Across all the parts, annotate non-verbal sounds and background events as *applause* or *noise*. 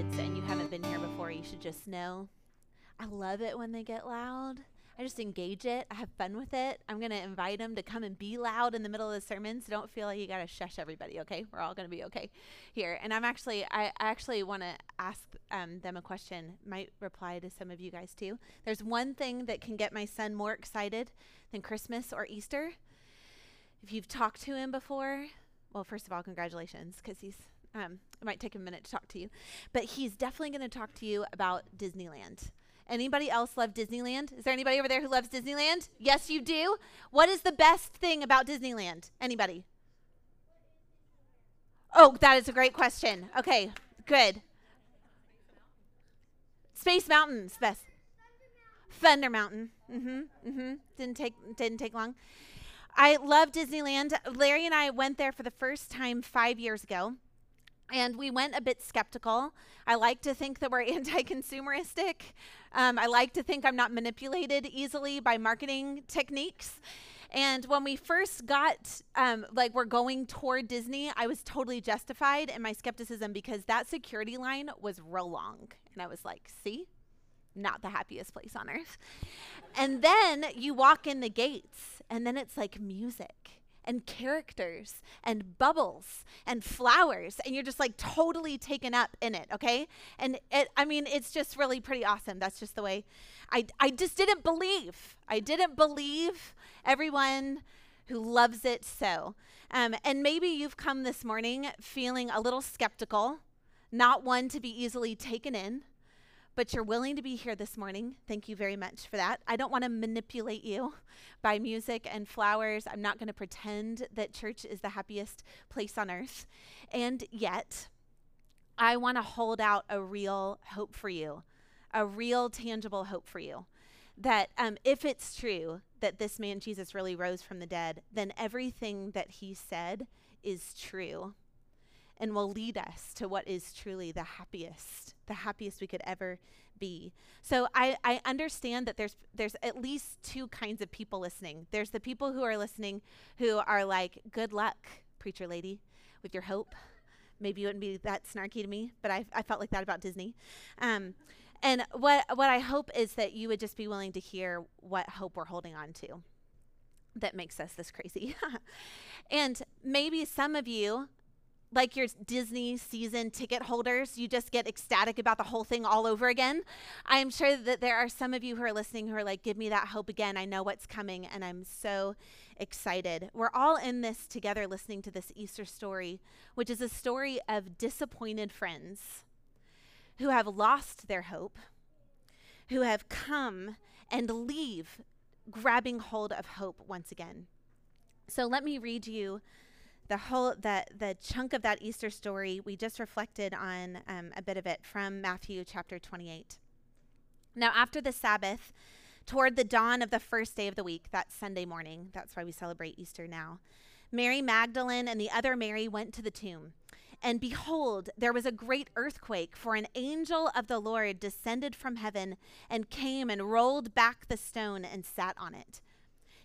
kids and you haven't been here before, you should just know I love it when they get loud. I just engage it. I have fun with it. I'm going to invite them to come and be loud in the middle of the sermon. So don't feel like you got to shush everybody, okay? We're all going to be okay here. And I'm actually, I, actually want to ask um, them a question. Might reply to some of you guys too. There's one thing that can get my son more excited than Christmas or Easter. If you've talked to him before, well, first of all, congratulations, because he's um, it might take a minute to talk to you, but he's definitely going to talk to you about Disneyland. Anybody else love Disneyland? Is there anybody over there who loves Disneyland? Yes, you do. What is the best thing about Disneyland? Anybody? Oh, that is a great question. Okay, good. Space Mountain's best. Thunder Mountain. Mm-hmm. Mm-hmm. Didn't take didn't take long. I love Disneyland. Larry and I went there for the first time five years ago. And we went a bit skeptical. I like to think that we're *laughs* anti consumeristic. Um, I like to think I'm not manipulated easily by marketing techniques. And when we first got, um, like, we're going toward Disney, I was totally justified in my skepticism because that security line was real long. And I was like, see, not the happiest place on earth. and then you walk in the gates, and then it's like music and characters and bubbles and flowers and you're just like totally taken up in it okay? And it i mean it's just really pretty awesome. That's just the way i i just didn't believe i didn't believe everyone who loves it so. Um, and maybe you've come this morning feeling a little skeptical not one to be easily taken in but you're willing to be here this morning. Thank you very much for that. I don't want to manipulate you *laughs* by music and flowers. I'm not going to pretend that church is the happiest place on earth. And yet, I want to hold out a real hope for you, a real tangible hope for you. That um, if it's true that this man Jesus really rose from the dead, then everything that he said is true and will lead us to what is truly the happiest, the happiest we could ever be. So I, I understand that there's there's at least two kinds of people listening. There's the people who are listening who are like, good luck, preacher lady, with your hope. Maybe you wouldn't be that snarky to me, but I, I felt like that about Disney. Um, and what what I hope is that you would just be willing to hear what hope we're holding on to that makes us this crazy. *laughs* and maybe some of you like your Disney season ticket holders, you just get ecstatic about the whole thing all over again. I'm sure that there are some of you who are listening who are like, give me that hope again. I know what's coming, and I'm so excited. We're all in this together listening to this Easter story, which is a story of disappointed friends who have lost their hope, who have come and leave grabbing hold of hope once again. So let me read you the whole the the chunk of that Easter story we just reflected on um, a bit of it from Matthew chapter 28. Now after the Sabbath, toward the dawn of the first day of the week, that Sunday morning, that's why we celebrate Easter now. Mary Magdalene and the other Mary went to the tomb. And behold, there was a great earthquake, for an angel of the Lord descended from heaven and came and rolled back the stone and sat on it.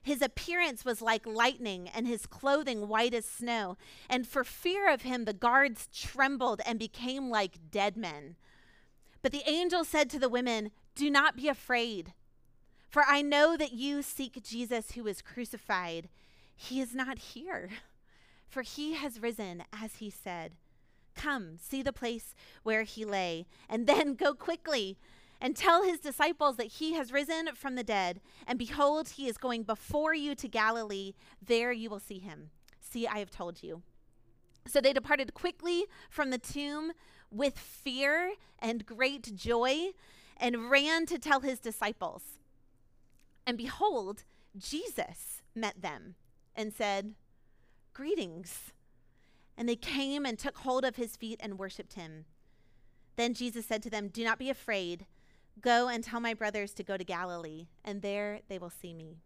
His appearance was like lightning, and his clothing white as snow. And for fear of him, the guards trembled and became like dead men. But the angel said to the women, Do not be afraid, for I know that you seek Jesus who was crucified. He is not here, for he has risen, as he said. Come, see the place where he lay, and then go quickly and tell his disciples that he has risen from the dead. And behold, he is going before you to Galilee. There you will see him. See, I have told you. So they departed quickly from the tomb with fear and great joy and ran to tell his disciples. And behold, Jesus met them and said, Greetings. And they came and took hold of his feet and worshiped him. Then Jesus said to them, Do not be afraid. Go and tell my brothers to go to Galilee, and there they will see me.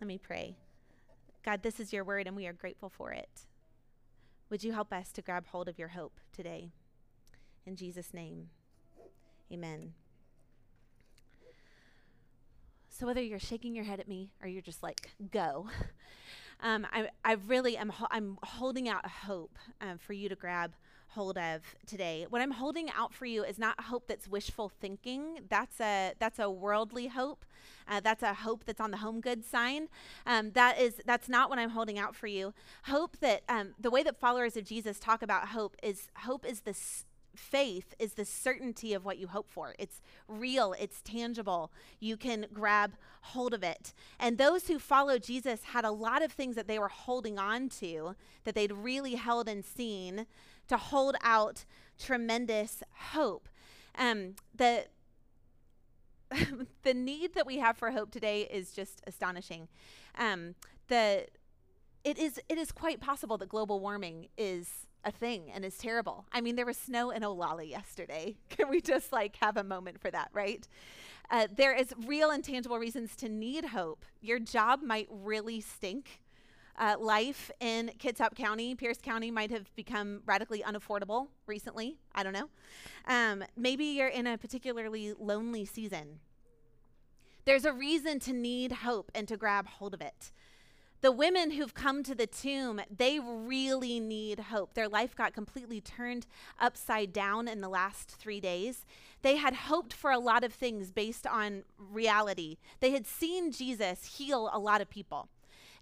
Let me pray. God, this is your word, and we are grateful for it. Would you help us to grab hold of your hope today? In Jesus' name, amen. So, whether you're shaking your head at me or you're just like, go, *laughs* um, I, I really am ho- I'm holding out a hope um, for you to grab hold of today. What I'm holding out for you is not hope that's wishful thinking. That's a that's a worldly hope. Uh, that's a hope that's on the home goods sign. Um, that is that's not what I'm holding out for you. Hope that um, the way that followers of Jesus talk about hope is hope is this faith is the certainty of what you hope for. It's real, it's tangible. You can grab hold of it. And those who follow Jesus had a lot of things that they were holding on to that they'd really held and seen to hold out tremendous hope. Um, the *laughs* the need that we have for hope today is just astonishing. Um, the it is it is quite possible that global warming is a thing and is terrible. I mean, there was snow in Olalla yesterday. *laughs* Can we just like have a moment for that, right? Uh, there is real and tangible reasons to need hope. Your job might really stink. Uh, life in Kitsap County, Pierce County might have become radically unaffordable recently. I don't know. Um, maybe you're in a particularly lonely season. There's a reason to need hope and to grab hold of it the women who've come to the tomb, they really need hope. Their life got completely turned upside down in the last three days. They had hoped for a lot of things based on reality. They had seen Jesus heal a lot of people.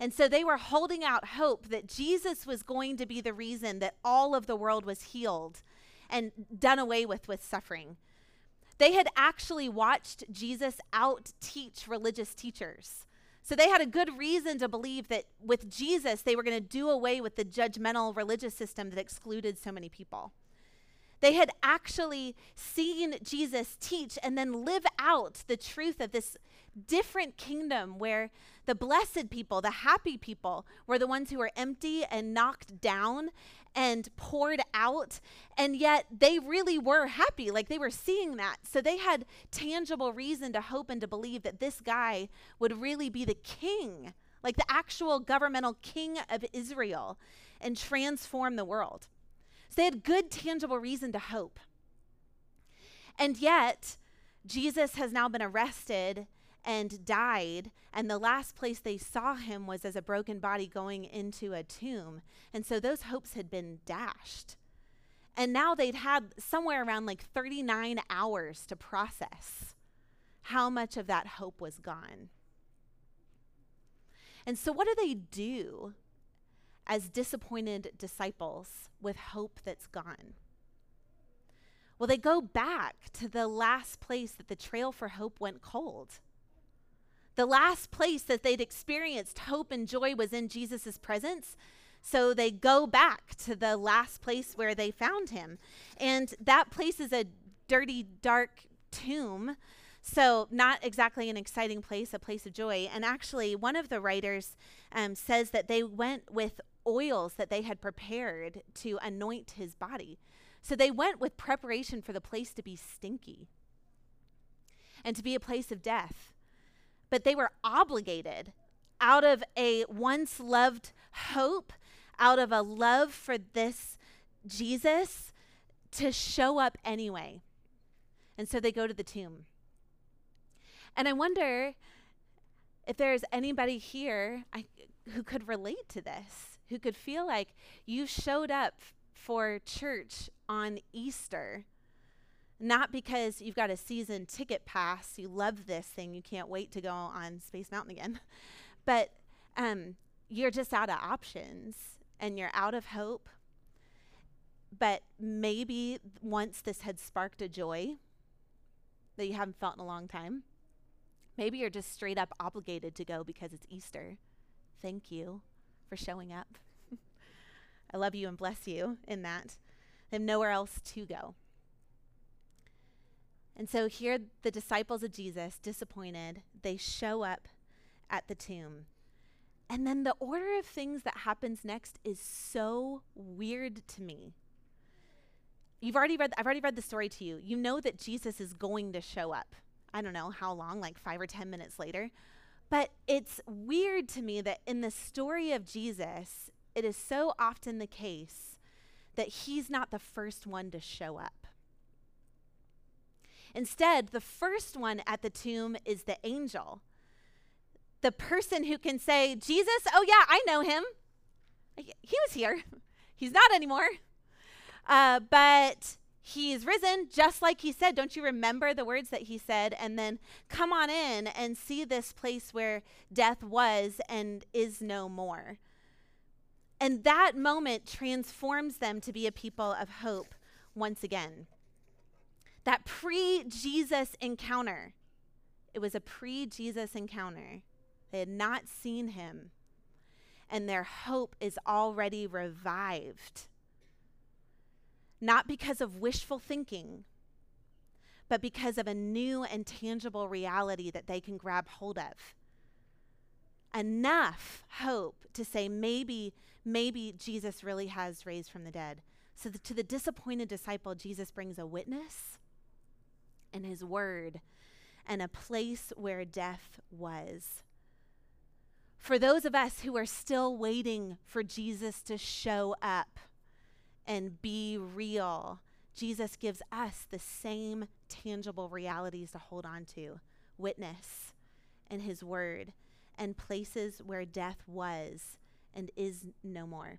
And so they were holding out hope that Jesus was going to be the reason that all of the world was healed and done away with with suffering. They had actually watched Jesus out teach religious teachers. So they had a good reason to believe that with Jesus, they were going to do away with the judgmental religious system that excluded so many people. They had actually seen Jesus teach and then live out the truth of this different kingdom where the blessed people, the happy people, were the ones who were empty and knocked down and poured out. And yet they really were happy. Like they were seeing that. So they had tangible reason to hope and to believe that this guy would really be the king, like the actual governmental king of Israel, and transform the world. So they had good, tangible reason to hope. And yet, Jesus has now been arrested and died. And the last place they saw him was as a broken body going into a tomb. And so those hopes had been dashed. And now they'd had somewhere around like 39 hours to process how much of that hope was gone. And so, what do they do as disappointed disciples with hope that's gone? Well, they go back to the last place that the trail for hope went cold. The last place that they'd experienced hope and joy was in Jesus' presence. So they go back to the last place where they found him. And that place is a dirty, dark tomb. So, not exactly an exciting place, a place of joy. And actually, one of the writers um, says that they went with oils that they had prepared to anoint his body. So, they went with preparation for the place to be stinky and to be a place of death but they were obligated out of a once loved hope, out of a love for this Jesus to show up anyway. And so they go to the tomb. And I wonder if there's anybody here I, who could relate to this, who could feel like you showed up for church on Easter not because you've got a season ticket pass, you love this thing, you can't wait to go on Space Mountain again, *laughs* but um, you're just out of options and you're out of hope. But maybe once this had sparked a joy that you haven't felt in a long time, maybe you're just straight up obligated to go because it's Easter. Thank you for showing up. *laughs* I love you and bless you in that. I have nowhere else to go. And so here, the disciples of Jesus, disappointed, they show up at the tomb. And then the order of things that happens next is so weird to me. You've already read, I've already read the story to you. You know that Jesus is going to show up. I don't know how long, like five or 10 minutes later. But it's weird to me that in the story of Jesus, it is so often the case that he's not the first one to show up. Instead, the first one at the tomb is the angel. The person who can say, Jesus, oh yeah, I know him. He was here. *laughs* He's not anymore. Uh, but he's risen just like he said. Don't you remember the words that he said? And then come on in and see this place where death was and is no more. And that moment transforms them to be a people of hope once again. That pre Jesus encounter, it was a pre Jesus encounter. They had not seen him, and their hope is already revived not because of wishful thinking, but because of a new and tangible reality that they can grab hold of. Enough hope to say, maybe, maybe Jesus really has raised from the dead. So, the, to the disappointed disciple, Jesus brings a witness and his word and a place where death was. For those of us who are still waiting for Jesus to show up, and be real, Jesus gives us the same tangible realities to hold on to witness and his word and places where death was and is no more.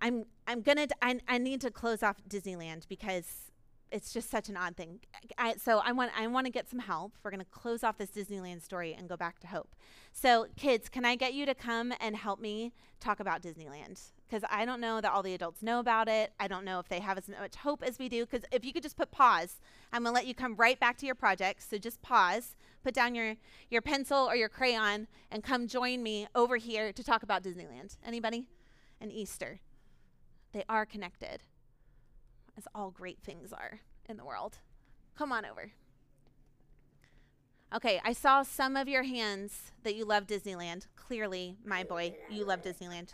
I'm I'm gonna I, I need to close off Disneyland because it's just such an odd thing. I, so I want I want to get some help. We're going to close off this Disneyland story and go back to hope. So kids, can I get you to come and help me talk about Disneyland? Because I don't know that all the adults know about it. I don't know if they have as much hope as we do. Because if you could just put pause, I'm going to let you come right back to your projects. So just pause, put down your your pencil or your crayon, and come join me over here to talk about Disneyland. Anybody? And Easter. They are connected as all great things are in the world. Come on over. Okay, I saw some of your hands that you love Disneyland. Clearly, my boy, you love Disneyland.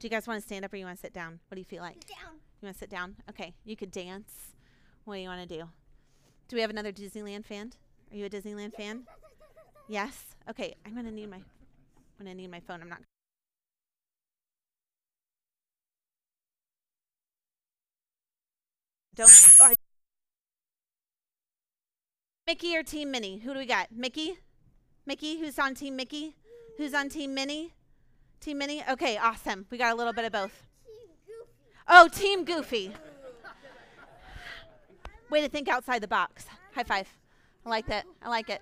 Do you guys want to stand up or you want to sit down? What do you feel like? Down. You want to sit down? Okay, you could dance. What do you want to do? Do we have another Disneyland fan? Are you a Disneyland fan? *laughs* Yes. Okay, I'm gonna need my, I'm gonna need my phone. I'm not. Don't. Oh, *laughs* I- Mickey or Team Minnie? Who do we got? Mickey? Mickey? Who's on Team Mickey? Who's on Team Minnie? Team Minnie? Okay, awesome. We got a little bit of both. Oh, Team Goofy. Way to think outside the box. High five. I like that. I like it.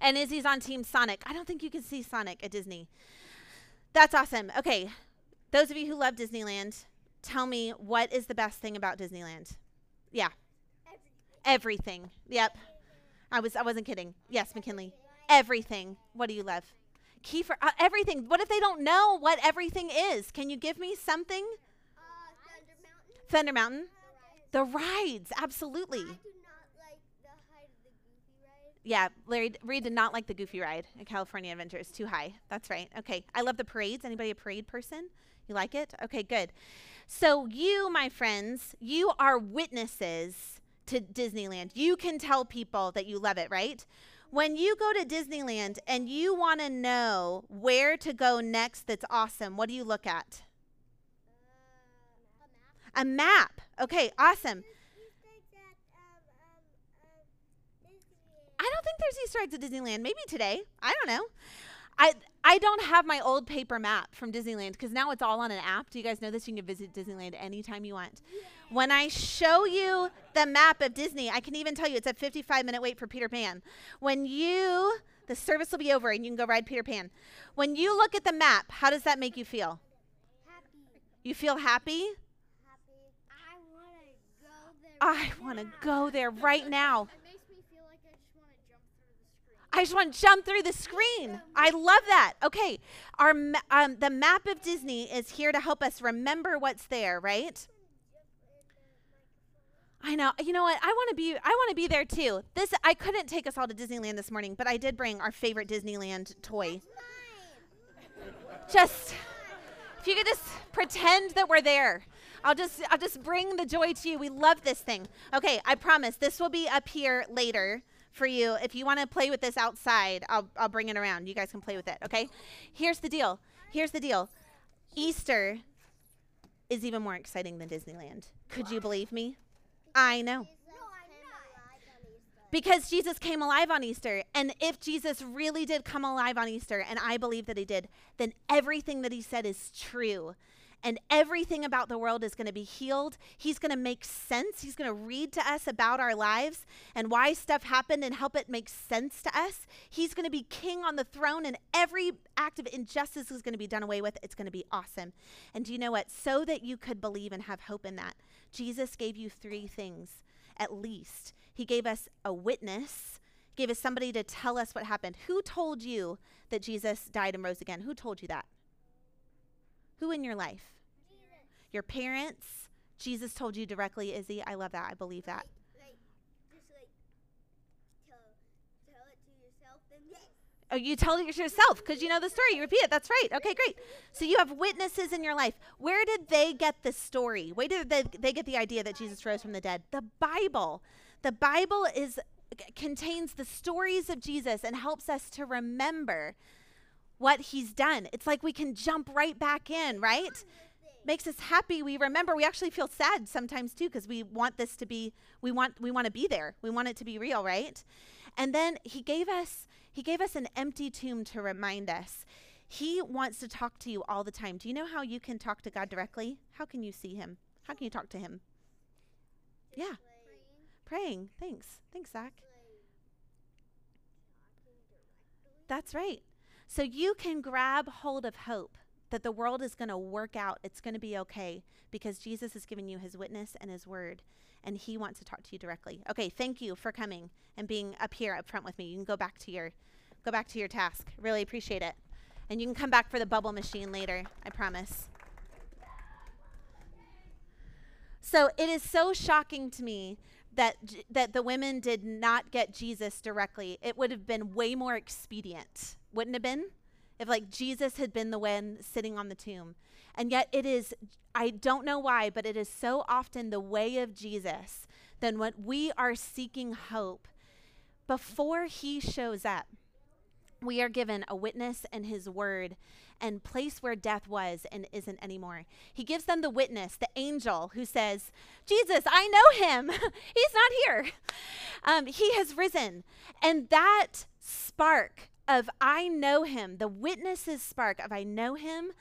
And Izzy's on Team Sonic. I don't think you can see Sonic at Disney. That's awesome. Okay. Those of you who love Disneyland, tell me what is the best thing about Disneyland? Yeah. Everything. Yep. I was I wasn't kidding. Yes, McKinley. Everything. What do you love? Kiefer, uh, everything. What if they don't know what everything is? Can you give me something? Thunder Mountain. The rides, absolutely. Yeah, Larry Reed did not like the Goofy ride at California Adventure. It's too high. That's right. Okay. I love the parades. Anybody a parade person? You like it? Okay, good. So you, my friends, you are witnesses to Disneyland. You can tell people that you love it, right? When you go to Disneyland and you want to know where to go next that's awesome, what do you look at? A map. Okay, awesome. I don't think there's Easter eggs at Disneyland. Maybe today. I don't know. I I don't have my old paper map from Disneyland because now it's all on an app. Do you guys know this? You can visit Disneyland anytime you want. When I show you the map of Disney, I can even tell you it's a 55 minute wait for Peter Pan. When you the service will be over and you can go ride Peter Pan. When you look at the map, how does that make you feel? Happy. You feel happy? Happy. I want to go there. I want to go there right now. It makes me feel like I just want to jump through the screen. I just want to jump through the screen. I love that. Okay, our um, the map of Disney is here to help us remember what's there, right? I know. You know what? I want to be. I want to be there too. This I couldn't take us all to Disneyland this morning, but I did bring our favorite Disneyland toy. Just if you could just pretend that we're there. I'll just I'll just bring the joy to you. We love this thing. Okay, I promise this will be up here later for you. If you want to play with this outside, I'll I'll bring it around. You guys can play with it, okay? Here's the deal. Here's the deal. Easter is even more exciting than Disneyland. Could you believe me? I know. Because Jesus came alive on Easter. And if Jesus really did come alive on Easter, and I believe that he did, then everything that he said is true. And everything about the world is going to be healed. He's going to make sense. He's going to read to us about our lives and why stuff happened and help it make sense to us. He's going to be king on the throne, and every act of injustice is going to be done away with. It's going to be awesome. And do you know what? So that you could believe and have hope in that, Jesus gave you three things at least. He gave us a witness, gave us somebody to tell us what happened. Who told you that Jesus died and rose again? Who told you that? Who in your life? Your parents? Jesus told you directly, Izzy. I love that. I believe that. Like, like, just like, tell, tell it to yourself, then yes. Oh, you tell it to yourself because you know the story. You repeat it. That's right. Okay, great. So you have witnesses in your life. Where did they get the story? Where did they, they get the idea that Jesus rose from the dead? The Bible. The Bible is contains the stories of Jesus and helps us to remember what he's done. It's like we can jump right back in, right? Makes us happy. We remember. We actually feel sad sometimes too because we want this to be we want we want to be there. We want it to be real, right? And then he gave us he gave us an empty tomb to remind us. He wants to talk to you all the time. Do you know how you can talk to God directly? How can you see him? How can you talk to him? Yeah. Like, Praying. Thanks. Thanks, Zach. like, talking directly. That's right. So you can grab hold of hope that the world is going to work out. It's going to be okay because Jesus has given you his witness and his word and he wants to talk to you directly. Okay, thank you for coming and being up here up front with me. You can go back to your go back to your task. Really appreciate it. And you can come back for the bubble machine later, I promise. So it is so shocking to me that that the women did not get Jesus directly. It would have been way more expedient, wouldn't have been? If like Jesus had been the one sitting on the tomb. And yet it is I don't know why, but it is so often the way of Jesus than when we are seeking hope before he shows up. We are given a witness and his word and place where death was and isn't anymore. He gives them the witness, the angel who says, Jesus, I know him. *laughs* He's not here. Um, he has risen. And that spark of I know him, the witness's spark of I know him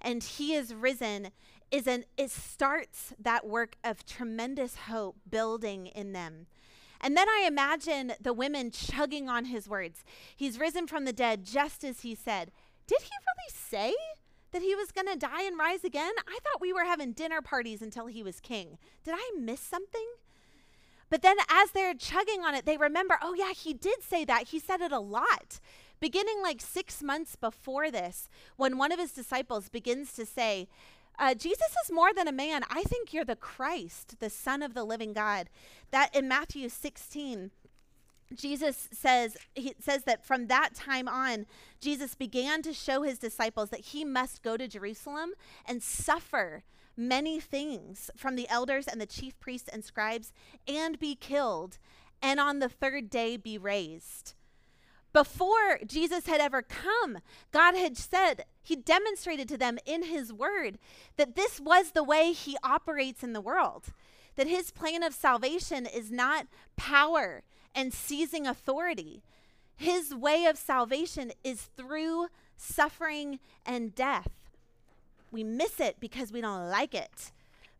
and he is risen is an it starts that work of tremendous hope building in them. And then I imagine the women chugging on his words. He's risen from the dead just as he said. Did he really say that he was going to die and rise again? I thought we were having dinner parties until he was king. Did I miss something? But then as they're chugging on it, they remember, oh, yeah, he did say that. He said it a lot. Beginning like six months before this, when one of his disciples begins to say, uh, Jesus is more than a man. I think you're the Christ, the Son of the living God. That in Matthew 16, Jesus says he says that from that time on Jesus began to show his disciples that he must go to Jerusalem and suffer many things from the elders and the chief priests and scribes and be killed and on the third day be raised. Before Jesus had ever come, God had said, He demonstrated to them in His Word that this was the way He operates in the world. That His plan of salvation is not power and seizing authority. His way of salvation is through suffering and death. We miss it because we don't like it,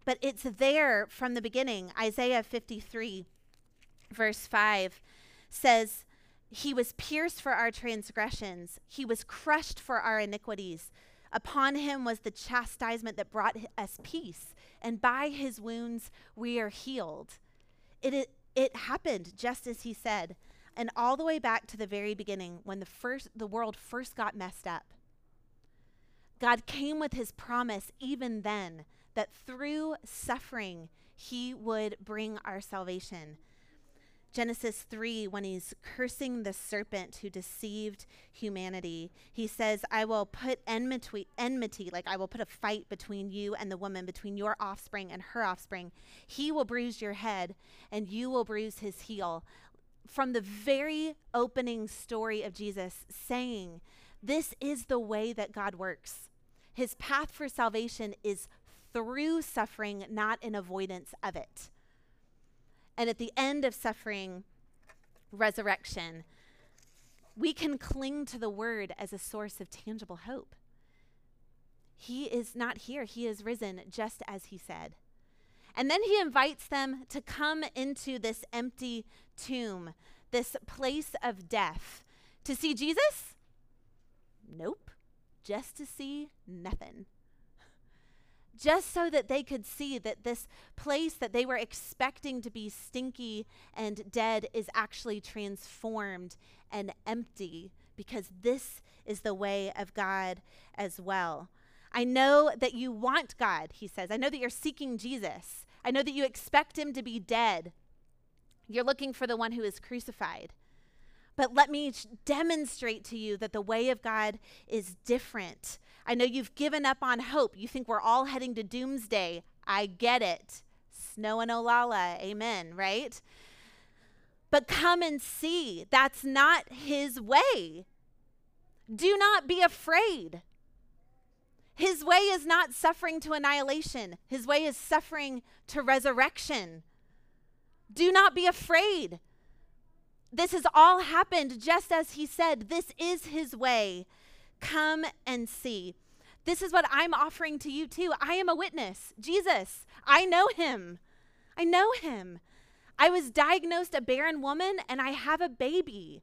but it's there from the beginning. Isaiah 53, verse 5 says, he was pierced for our transgressions, he was crushed for our iniquities. Upon him was the chastisement that brought us peace, and by his wounds we are healed. It, it, it happened just as he said, and all the way back to the very beginning when the first the world first got messed up. God came with his promise even then that through suffering he would bring our salvation. Genesis 3, when he's cursing the serpent who deceived humanity, he says, I will put enmity, enmity, like I will put a fight between you and the woman, between your offspring and her offspring. He will bruise your head, and you will bruise his heel. From the very opening story of Jesus, saying, This is the way that God works. His path for salvation is through suffering, not in avoidance of it. And at the end of suffering, resurrection, we can cling to the word as a source of tangible hope. He is not here. He is risen just as he said. And then he invites them to come into this empty tomb, this place of death. To see Jesus? Nope. Just to see nothing. Just so that they could see that this place that they were expecting to be stinky and dead is actually transformed and empty because this is the way of God as well. I know that you want God, he says. I know that you're seeking Jesus. I know that you expect him to be dead. You're looking for the one who is crucified. But let me demonstrate to you that the way of God is different. I know you've given up on hope. You think we're all heading to doomsday. I get it. Snow and Olalla. Amen, right? But come and see. That's not his way. Do not be afraid. His way is not suffering to annihilation, His way is suffering to resurrection. Do not be afraid. This has all happened just as He said. This is His way. Come and see. This is what I'm offering to you too. I am a witness. Jesus, I know Him. I know Him. I was diagnosed a barren woman and I have a baby.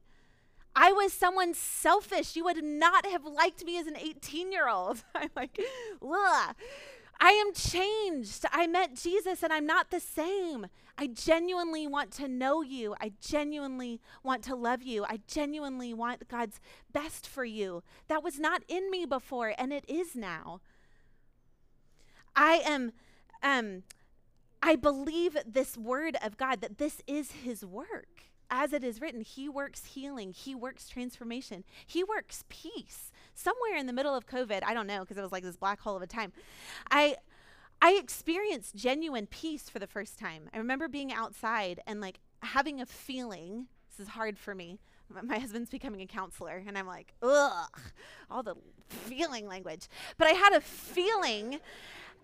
I was someone selfish. You would not have liked me as an 18 year old. *laughs* I'm like, ugh. I am changed. I met Jesus and I'm not the same. I genuinely want to know you. I genuinely want to love you. I genuinely want God's best for you. That was not in me before and it is now. I am um I believe this word of God that this is his work as it is written, He works healing, He works transformation, He works peace. Somewhere in the middle of COVID, I don't know, because it was like this black hole of a time, I I experienced genuine peace for the first time. I remember being outside and like having a feeling. This is hard for me. My husband's becoming a counselor, and I'm like, ugh, all the feeling language. But I had a feeling,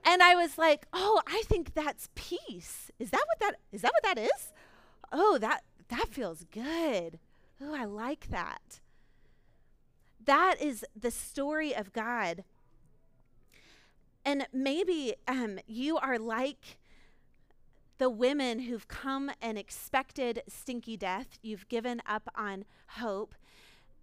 and I was like, oh, I think that's peace. Is that what that is? That what that is? Oh, that that feels good. Oh, I like that. That is the story of God. And maybe um, you are like the women who've come and expected stinky death. You've given up on hope.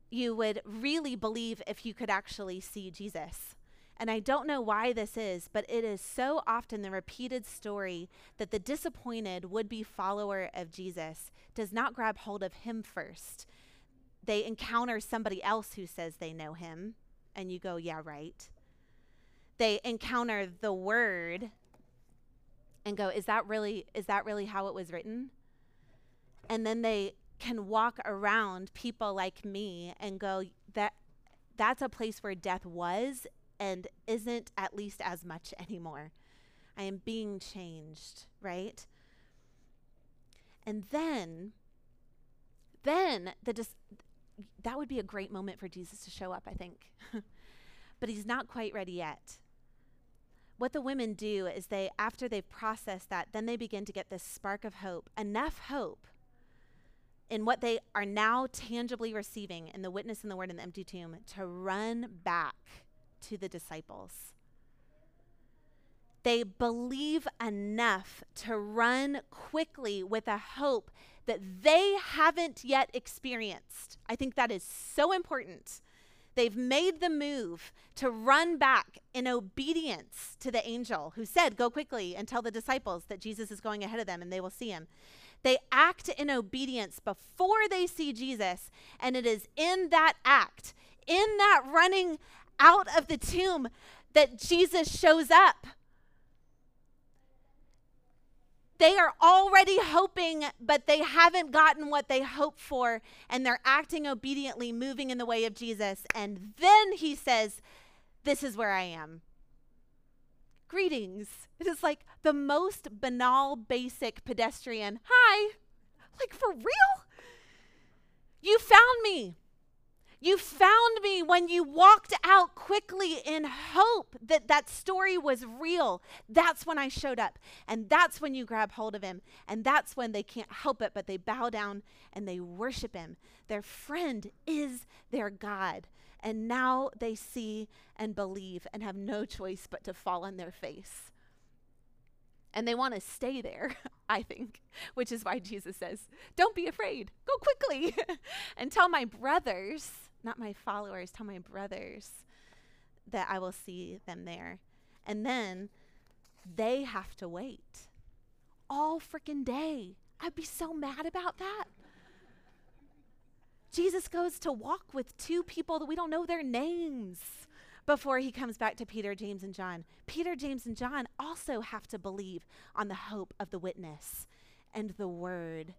You would really believe if you could actually see Jesus. And I don't know why this is, but it is so often the repeated story that the disappointed would be follower of Jesus does not grab hold of him first. They encounter somebody else who says they know him, and you go, yeah, right. They encounter the word and go, is that really is that really how it was written? And then they can walk around people like me and go that that's a place where death was and isn't at least as much *laughs* anymore. I am being changed, right? And then, then the dis- that would be a great moment for Jesus to show up, I think. *laughs* but he's not quite ready yet. What the women do is they, after they've processed that, then they begin to get this spark of hope, enough hope in what they are now tangibly receiving in the witness and the word in the empty tomb to run back to the disciples. They believe enough to run quickly with a hope that they haven't yet experienced. I think that is so important. They've made the move to run back in obedience to the angel who said, Go quickly and tell the disciples that Jesus is going ahead of them and they will see him. They act in obedience before they see Jesus, and it is in that act, in that running out of the tomb that Jesus shows up. They are already hoping, but they haven't gotten what they hope for, and they're acting obediently, moving in the way of Jesus. And then he says, This is where I am. Greetings. It is like the most banal, basic pedestrian. Hi. Like, for real? You found me. You found me when you walked out quickly in hope that that story was real. That's when I showed up. And that's when you grab hold of him. And that's when they can't help it, but they bow down and they worship him. Their friend is their God. And now they see and believe and have no choice but to fall on their face. And they want to stay there, *laughs* I think, which is why Jesus says, Don't be afraid, go quickly *laughs* and tell my brothers, not my followers, tell my brothers that I will see them there. And then they have to wait all freaking day. I'd be so mad about that. Jesus goes to walk with two people that we don't know their names before he comes back to Peter, James, and John. Peter, James, and John also have to believe on the hope of the witness and the word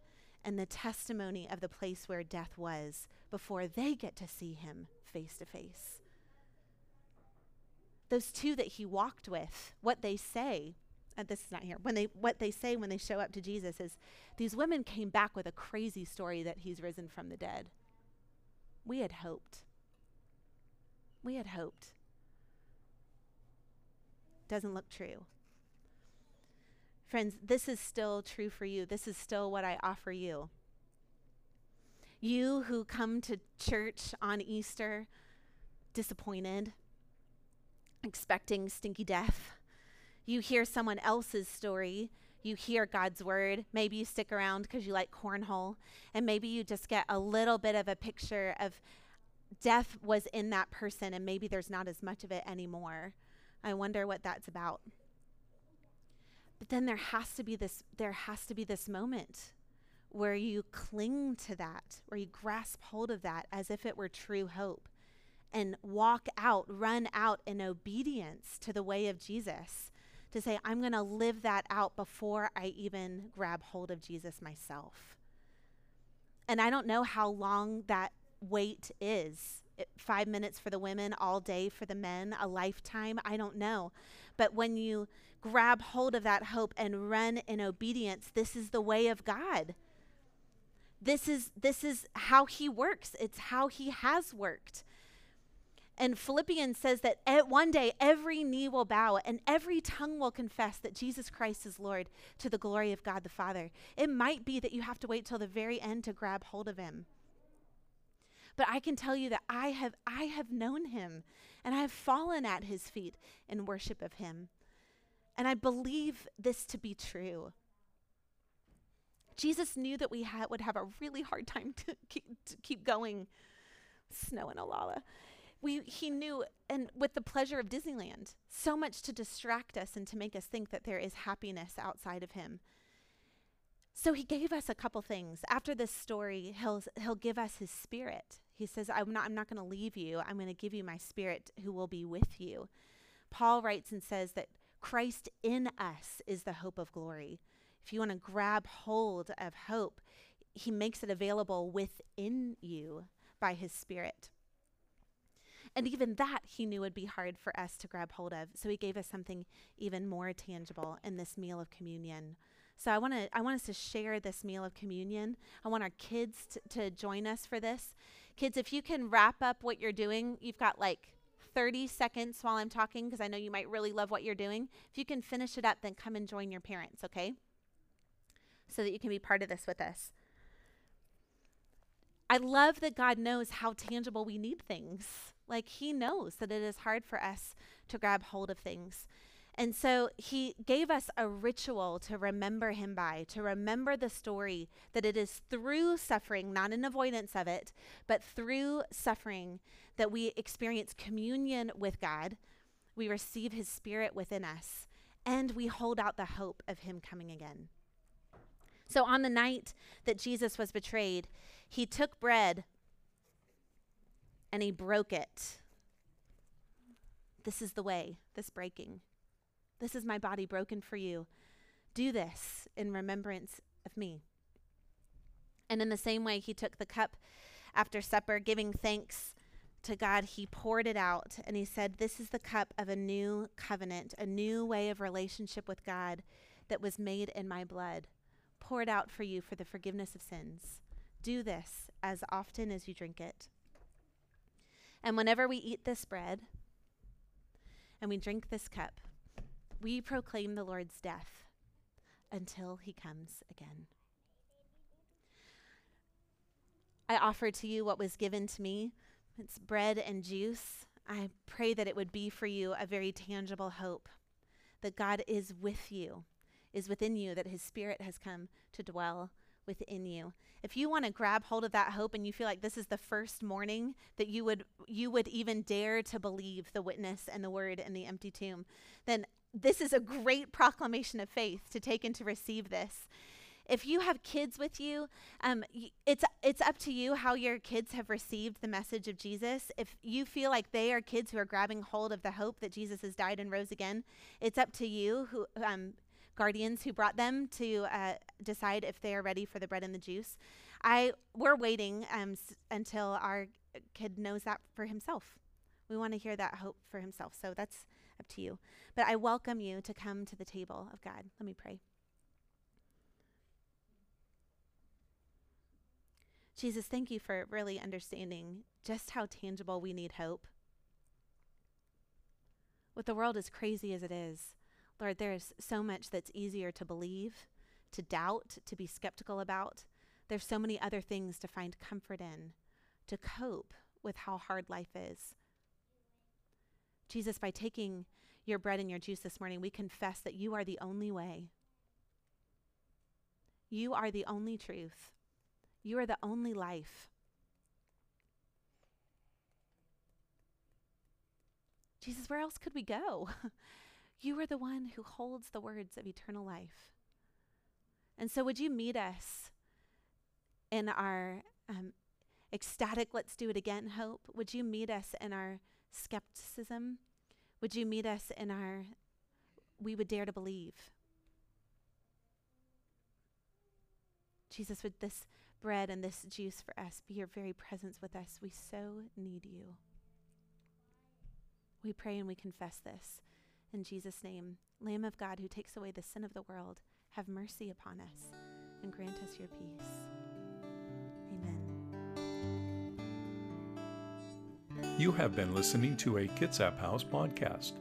and the testimony of the place where death was before they get to see him face to face. Those two that he walked with, what they say, and this is not here, when they what they say when they show up to Jesus is these women came back with a crazy story that he's risen from the dead. We had hoped. We had hoped. Doesn't look true. Friends, this is still true for you. This is still what I offer you. You who come to church on Easter disappointed, expecting stinky death. You hear someone else's story. You hear God's word. Maybe you stick around because you like cornhole. And maybe you just get a little bit of a picture of death was in that person, and maybe there's not as much of it anymore. I wonder what that's about. But then there has to be this there has to be this moment where you cling to that, where you grasp hold of that as if it were true hope and walk out, run out in obedience to the way of Jesus. To say, I'm going to live that out before I even grab hold of Jesus myself. And I don't know how long that wait is. It, five minutes for the women, all day for the men, a lifetime. I don't know. But when you grab hold of that hope and run in obedience, this is the way of God. This is this is how he works. It's how he has worked. And Philippians says that at one day every knee will bow and every tongue will confess that Jesus Christ is Lord to the glory of God the Father. It might be that you have to wait till the very end to grab hold of him. But I can tell you that I have I have known him and I have fallen at his feet in worship of him. And I believe this to be true. Jesus knew that we ha- would have a really hard time to *laughs* keep, to keep going. Snow in Olalla we, he knew, and with the pleasure of Disneyland, so much to distract us and to make us think that there is happiness outside of him. So he gave us a couple things. After this story, he'll, he'll give us his spirit. He says, I'm not, I'm not going to leave you. I'm going to give you my spirit who will be with you. Paul writes and says that Christ in us is the hope of glory. If you want to grab hold of hope, he makes it available within you by his spirit. And even that he knew would be hard for us to grab hold of. So he gave us something even more tangible in this meal of communion. So I want to I want us to share this meal of communion. I want our kids t- to join us for this. Kids, if you can wrap up what you're doing, you've got like 30 seconds while I'm talking because I know you might really love what you're doing. If you can finish it up, then come and join your parents, okay? So that you can be part of this with us. I love that God knows how tangible we need things. Like he knows that it is hard for us to grab hold of things. And so he gave us a ritual to remember him by, to remember the story that it is through suffering, not an avoidance of it, but through suffering that we experience communion with God. We receive his spirit within us, and we hold out the hope of him coming again. So on the night that Jesus was betrayed, he took bread and he broke it. This is the way, this breaking. This is my body broken for you. Do this in remembrance of me. And in the same way, he took the cup after supper, giving thanks to God, he poured it out and he said, This is the cup of a new covenant, a new way of relationship with God that was made in my blood, poured out for you for the forgiveness of sins. Do this as often as you drink it. And whenever we eat this bread and we drink this cup, we proclaim the Lord's death until he comes again. I offer to you what was given to me It's bread and juice. I pray that it would be for you a very tangible hope that God is with you, is within you, that His Spirit has come to dwell within you. If you want to grab hold of that hope and you feel like this is the first morning that you would you would even dare to believe the witness and the word in the empty tomb, then this is a great proclamation of faith to take and to receive this. If you have kids with you, um, it's it's up to you how your kids have received the message of Jesus. If you feel like they are kids who are grabbing hold of the hope that Jesus has died and rose again, it's up to you who um, guardians who brought them to uh, decide if they are ready for the bread and the juice. I we're waiting um, s- until our kid knows that for himself. We want to hear that hope for himself. So that's up to you. But I welcome you to come to the table of God. Let me pray. Jesus, thank you for really understanding just how tangible we need hope. With the world as crazy as it is, Lord, there's so much that's easier to believe, to doubt, to be skeptical about. There's so many other things to find comfort in, to cope with how hard life is. Jesus, by taking your bread and your juice this morning, we confess that you are the only way. You are the only truth. You are the only life. Jesus, where else could we go? *laughs* You are the one who holds the words of eternal life. And so, would you meet us in our um, ecstatic, let's do it again hope? Would you meet us in our skepticism? Would you meet us in our, we would dare to believe? Jesus, would this bread and this juice for us be your very presence with us? We so need you. We pray and we confess this. In Jesus' name, Lamb of God who takes away the sin of the world, have mercy upon us and grant us your peace. You have been listening to a Kitsap House podcast.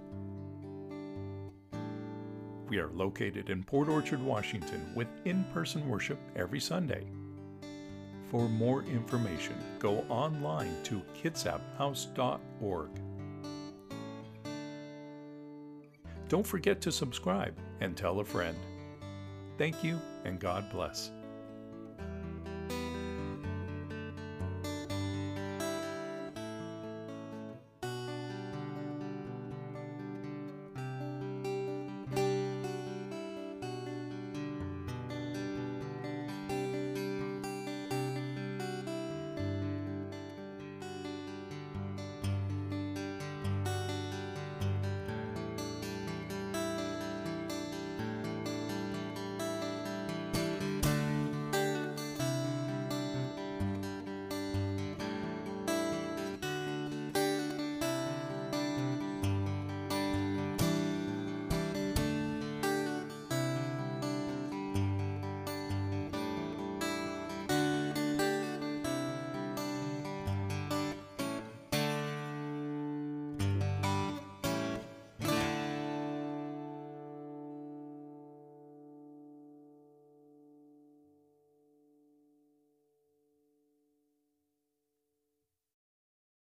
We are located in Port Orchard, Washington, with in person worship every Sunday. For more information, go online to kitsaphouse.org. Don't forget to subscribe and tell a friend. Thank you, and God bless.